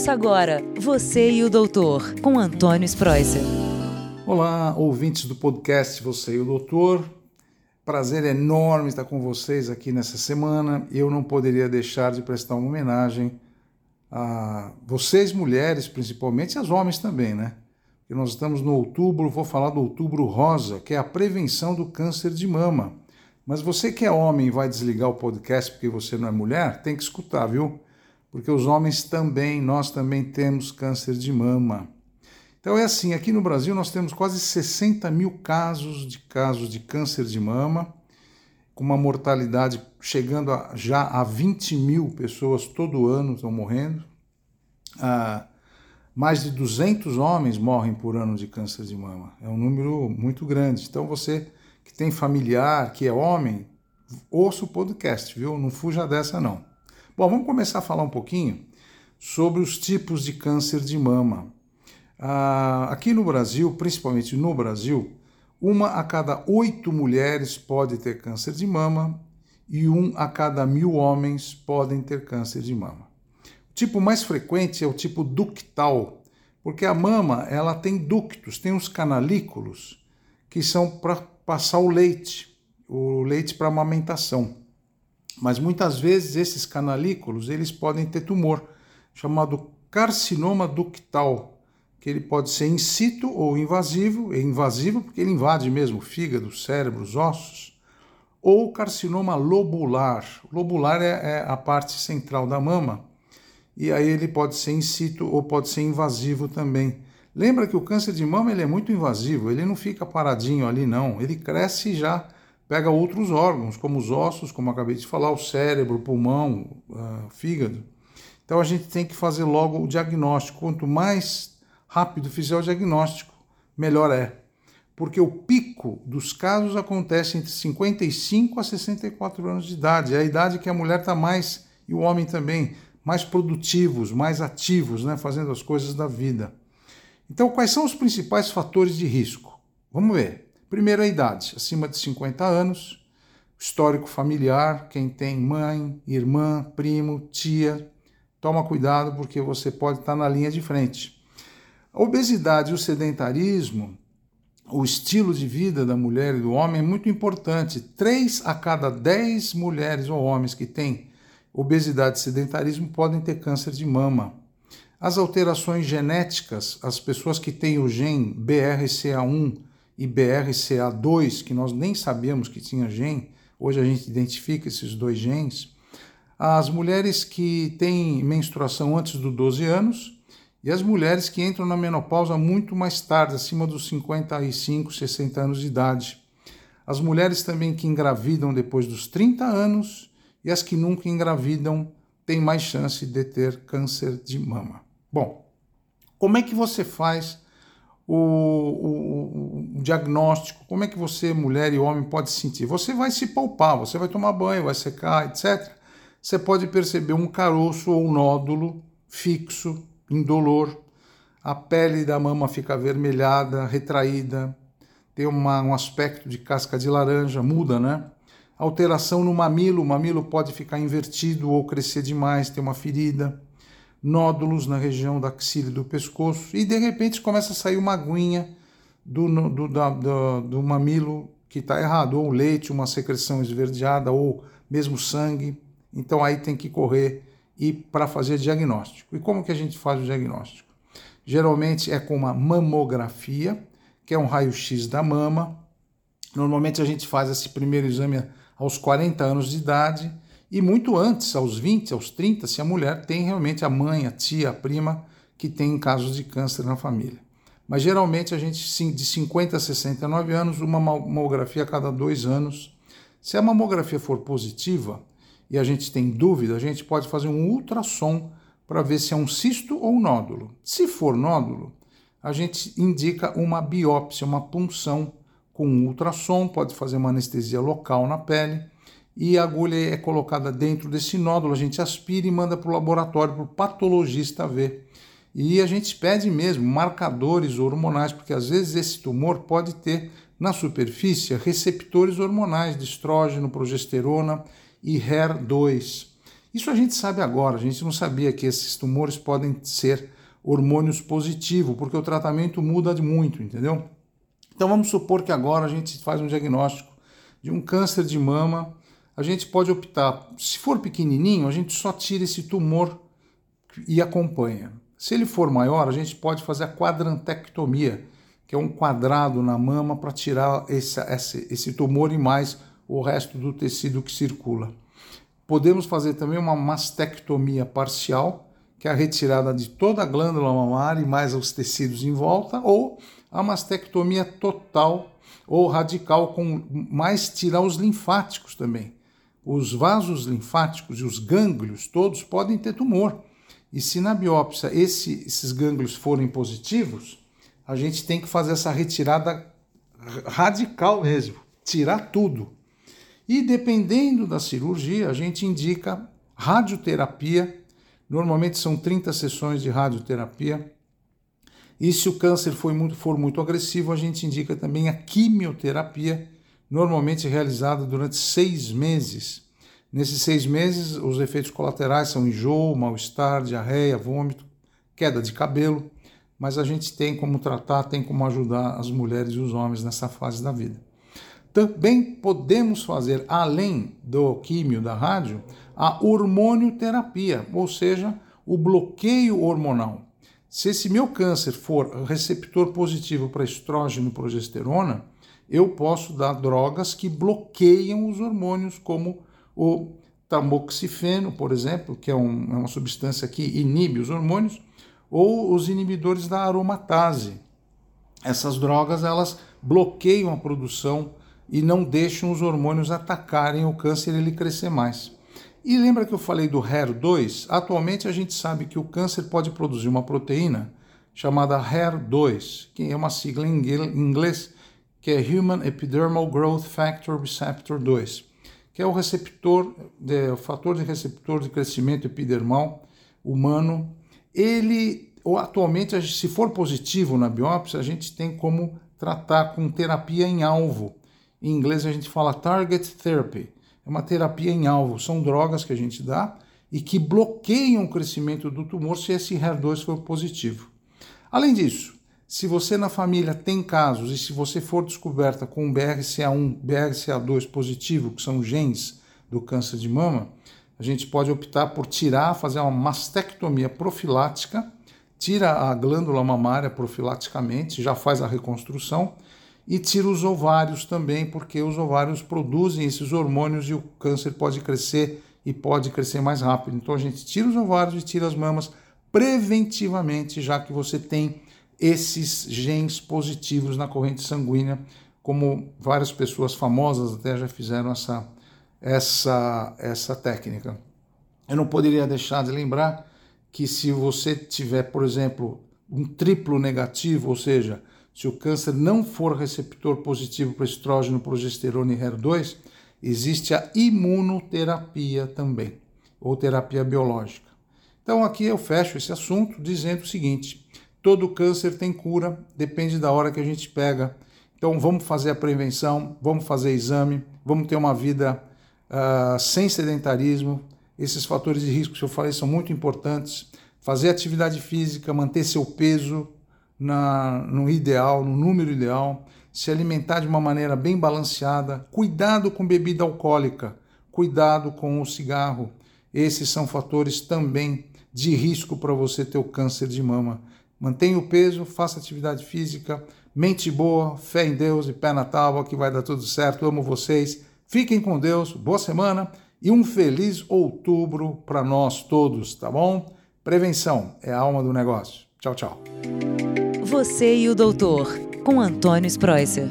Ouça agora Você e o Doutor, com Antônio Spreuser. Olá, ouvintes do podcast Você e o Doutor. Prazer enorme estar com vocês aqui nessa semana. Eu não poderia deixar de prestar uma homenagem a vocês, mulheres, principalmente, e aos homens também, né? Porque nós estamos no outubro, vou falar do outubro rosa, que é a prevenção do câncer de mama. Mas você que é homem e vai desligar o podcast porque você não é mulher, tem que escutar, viu? Porque os homens também, nós também temos câncer de mama. Então é assim, aqui no Brasil nós temos quase 60 mil casos de casos de câncer de mama, com uma mortalidade chegando a, já a 20 mil pessoas todo ano estão morrendo. Ah, mais de 200 homens morrem por ano de câncer de mama. É um número muito grande. Então você que tem familiar, que é homem, ouça o podcast, viu? Não fuja dessa não. Bom, vamos começar a falar um pouquinho sobre os tipos de câncer de mama. Ah, aqui no Brasil, principalmente no Brasil, uma a cada oito mulheres pode ter câncer de mama e um a cada mil homens podem ter câncer de mama. O tipo mais frequente é o tipo ductal, porque a mama ela tem ductos, tem uns canalículos que são para passar o leite, o leite para amamentação. Mas muitas vezes esses canalículos eles podem ter tumor, chamado carcinoma ductal, que ele pode ser in situ ou invasivo, é invasivo porque ele invade mesmo o fígado, o cérebro, os ossos, ou carcinoma lobular. Lobular é, é a parte central da mama, e aí ele pode ser in situ ou pode ser invasivo também. Lembra que o câncer de mama ele é muito invasivo, ele não fica paradinho ali não, ele cresce já pega outros órgãos, como os ossos, como acabei de falar, o cérebro, o pulmão, uh, fígado. Então a gente tem que fazer logo o diagnóstico. Quanto mais rápido fizer o diagnóstico, melhor é. Porque o pico dos casos acontece entre 55 a 64 anos de idade. É a idade que a mulher está mais, e o homem também, mais produtivos, mais ativos, né, fazendo as coisas da vida. Então, quais são os principais fatores de risco? Vamos ver. Primeiro, a idade, acima de 50 anos, histórico familiar, quem tem mãe, irmã, primo, tia, toma cuidado porque você pode estar na linha de frente. A obesidade e o sedentarismo, o estilo de vida da mulher e do homem é muito importante. Três a cada dez mulheres ou homens que têm obesidade e sedentarismo podem ter câncer de mama. As alterações genéticas, as pessoas que têm o gene BRCA1 e BRCA2, que nós nem sabíamos que tinha gene, hoje a gente identifica esses dois genes. As mulheres que têm menstruação antes dos 12 anos e as mulheres que entram na menopausa muito mais tarde, acima dos 55, 60 anos de idade. As mulheres também que engravidam depois dos 30 anos e as que nunca engravidam têm mais chance de ter câncer de mama. Bom, como é que você faz o, o, o, diagnóstico? Como é que você, mulher e homem, pode sentir? Você vai se palpar, você vai tomar banho, vai secar, etc. Você pode perceber um caroço ou um nódulo fixo, indolor. A pele da mama fica avermelhada, retraída, tem uma, um aspecto de casca de laranja, muda, né? Alteração no mamilo, o mamilo pode ficar invertido ou crescer demais, ter uma ferida nódulos na região da axila e do pescoço, e de repente começa a sair uma aguinha do, do, da, do, do mamilo que está errado, ou leite, uma secreção esverdeada, ou mesmo sangue. Então aí tem que correr e para fazer diagnóstico. E como que a gente faz o diagnóstico? Geralmente é com uma mamografia, que é um raio-x da mama. Normalmente a gente faz esse primeiro exame aos 40 anos de idade e muito antes, aos 20, aos 30, se a mulher tem realmente a mãe, a tia, a prima que tem casos de câncer na família. Mas geralmente a gente, de 50 a 69 anos, uma mamografia a cada dois anos. Se a mamografia for positiva e a gente tem dúvida, a gente pode fazer um ultrassom para ver se é um cisto ou um nódulo. Se for nódulo, a gente indica uma biópsia, uma punção com um ultrassom, pode fazer uma anestesia local na pele e a agulha é colocada dentro desse nódulo, a gente aspira e manda para o laboratório, para o patologista ver. E a gente pede mesmo marcadores hormonais, porque às vezes esse tumor pode ter na superfície receptores hormonais de estrógeno, progesterona e HER2. Isso a gente sabe agora, a gente não sabia que esses tumores podem ser hormônios positivos, porque o tratamento muda de muito, entendeu? Então vamos supor que agora a gente faz um diagnóstico de um câncer de mama, a gente pode optar, se for pequenininho, a gente só tira esse tumor e acompanha. Se ele for maior, a gente pode fazer a quadrantectomia, que é um quadrado na mama para tirar esse, esse, esse tumor e mais o resto do tecido que circula. Podemos fazer também uma mastectomia parcial, que é a retirada de toda a glândula mamária e mais os tecidos em volta, ou a mastectomia total ou radical, com mais tirar os linfáticos também. Os vasos linfáticos e os gânglios todos podem ter tumor. E se na biópsia esse, esses gânglios forem positivos, a gente tem que fazer essa retirada radical mesmo, tirar tudo. E dependendo da cirurgia, a gente indica radioterapia. Normalmente são 30 sessões de radioterapia. E se o câncer for muito, for muito agressivo, a gente indica também a quimioterapia, normalmente realizada durante seis meses. Nesses seis meses, os efeitos colaterais são enjoo, mal-estar, diarreia, vômito, queda de cabelo, mas a gente tem como tratar, tem como ajudar as mulheres e os homens nessa fase da vida. Também podemos fazer, além do químio da rádio, a hormonioterapia, ou seja, o bloqueio hormonal. Se esse meu câncer for receptor positivo para estrógeno e progesterona, eu posso dar drogas que bloqueiam os hormônios, como o tamoxifeno, por exemplo, que é, um, é uma substância que inibe os hormônios, ou os inibidores da aromatase. Essas drogas elas bloqueiam a produção e não deixam os hormônios atacarem o câncer e ele crescer mais. E lembra que eu falei do HER2? Atualmente a gente sabe que o câncer pode produzir uma proteína chamada HER2, que é uma sigla em inglês que é Human Epidermal Growth Factor Receptor 2, que é o receptor, o fator de receptor de crescimento epidermal humano. Ele, ou atualmente, se for positivo na biópsia, a gente tem como tratar com terapia em alvo. Em inglês a gente fala target therapy. É uma terapia em alvo. São drogas que a gente dá e que bloqueiam o crescimento do tumor se esse HER2 for positivo. Além disso, se você na família tem casos e se você for descoberta com BRCA1, BRCA2 positivo, que são genes do câncer de mama, a gente pode optar por tirar, fazer uma mastectomia profilática, tira a glândula mamária profilaticamente, já faz a reconstrução e tira os ovários também, porque os ovários produzem esses hormônios e o câncer pode crescer e pode crescer mais rápido. Então a gente tira os ovários e tira as mamas preventivamente, já que você tem esses genes positivos na corrente sanguínea, como várias pessoas famosas até já fizeram essa, essa, essa técnica. Eu não poderia deixar de lembrar que se você tiver, por exemplo, um triplo negativo, ou seja, se o câncer não for receptor positivo para estrógeno, progesterona e HER2, existe a imunoterapia também, ou terapia biológica. Então aqui eu fecho esse assunto dizendo o seguinte: todo câncer tem cura, depende da hora que a gente pega. Então vamos fazer a prevenção, vamos fazer exame, vamos ter uma vida uh, sem sedentarismo. Esses fatores de risco que eu falei são muito importantes. Fazer atividade física, manter seu peso, na, no ideal, no número ideal, se alimentar de uma maneira bem balanceada, cuidado com bebida alcoólica, cuidado com o cigarro. Esses são fatores também de risco para você ter o câncer de mama. Mantenha o peso, faça atividade física, mente boa, fé em Deus e pé na tábua que vai dar tudo certo. amo vocês. Fiquem com Deus, boa semana e um feliz outubro para nós todos, tá bom? Prevenção é a alma do negócio. Tchau, tchau. Você e o Doutor, com Antônio Spreuser.